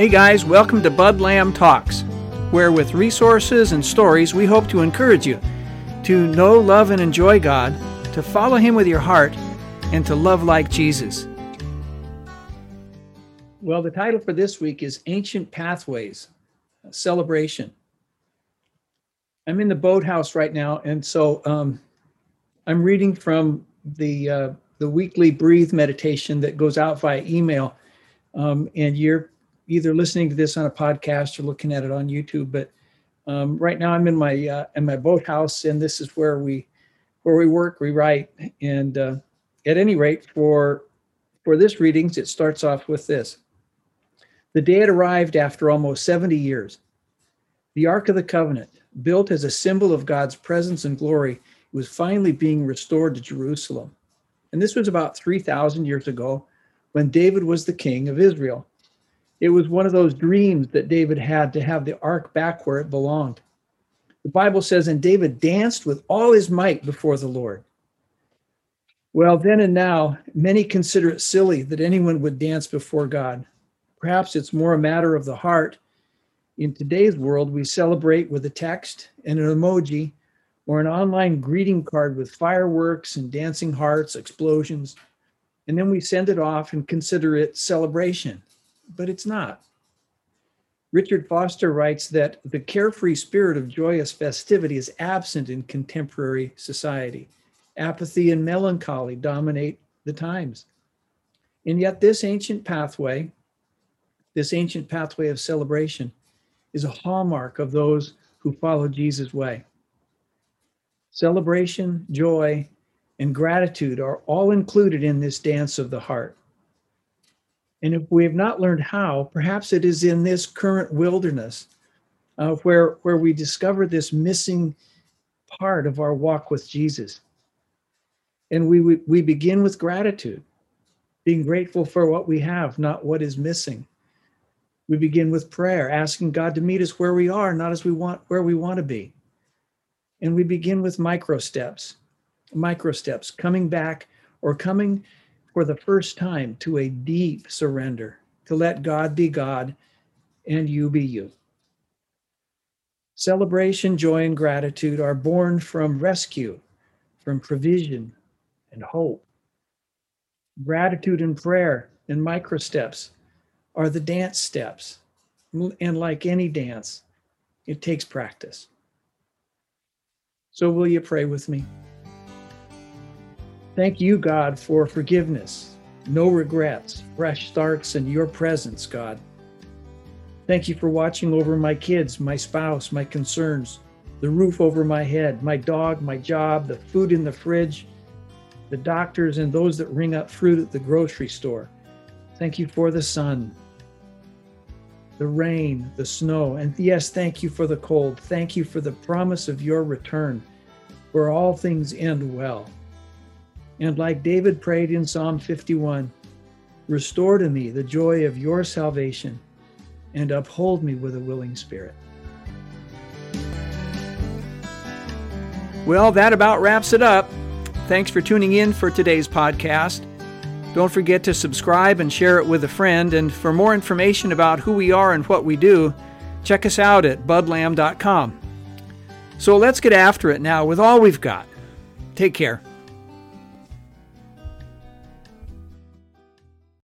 Hey guys, welcome to Bud Lamb Talks, where with resources and stories we hope to encourage you to know, love, and enjoy God, to follow Him with your heart, and to love like Jesus. Well, the title for this week is Ancient Pathways Celebration. I'm in the boathouse right now, and so um, I'm reading from the uh, the weekly breathe meditation that goes out via email. Um, and you're either listening to this on a podcast or looking at it on YouTube. But um, right now, I'm in my uh, in my boathouse, and this is where we where we work, we write, and uh, at any rate, for for this readings, it starts off with this: the day had arrived after almost 70 years. The Ark of the Covenant, built as a symbol of God's presence and glory, was finally being restored to Jerusalem. And this was about 3,000 years ago when David was the king of Israel. It was one of those dreams that David had to have the ark back where it belonged. The Bible says, and David danced with all his might before the Lord. Well, then and now, many consider it silly that anyone would dance before God. Perhaps it's more a matter of the heart. In today's world, we celebrate with a text and an emoji or an online greeting card with fireworks and dancing hearts, explosions, and then we send it off and consider it celebration but it's not. Richard Foster writes that the carefree spirit of joyous festivity is absent in contemporary society. Apathy and melancholy dominate the times. And yet, this ancient pathway, this ancient pathway of celebration, is a hallmark of those who follow Jesus' way. Celebration, joy, and gratitude are all included in this dance of the heart. And if we have not learned how, perhaps it is in this current wilderness uh, where, where we discover this missing part of our walk with Jesus. And we, we, we begin with gratitude, being grateful for what we have, not what is missing. We begin with prayer, asking God to meet us where we are, not as we want where we want to be. And we begin with micro steps, micro steps, coming back or coming for the first time to a deep surrender, to let God be God and you be you. Celebration, joy, and gratitude are born from rescue, from provision and hope. Gratitude and prayer and micro steps are the dance steps. And like any dance, it takes practice. So, will you pray with me? Thank you, God, for forgiveness, no regrets, fresh starts, and your presence, God. Thank you for watching over my kids, my spouse, my concerns, the roof over my head, my dog, my job, the food in the fridge, the doctors, and those that ring up fruit at the grocery store. Thank you for the sun, the rain, the snow, and yes, thank you for the cold. Thank you for the promise of your return, where all things end well. And like David prayed in Psalm 51, restore to me the joy of your salvation and uphold me with a willing spirit. Well, that about wraps it up. Thanks for tuning in for today's podcast. Don't forget to subscribe and share it with a friend. And for more information about who we are and what we do, check us out at budlamb.com. So let's get after it now with all we've got. Take care.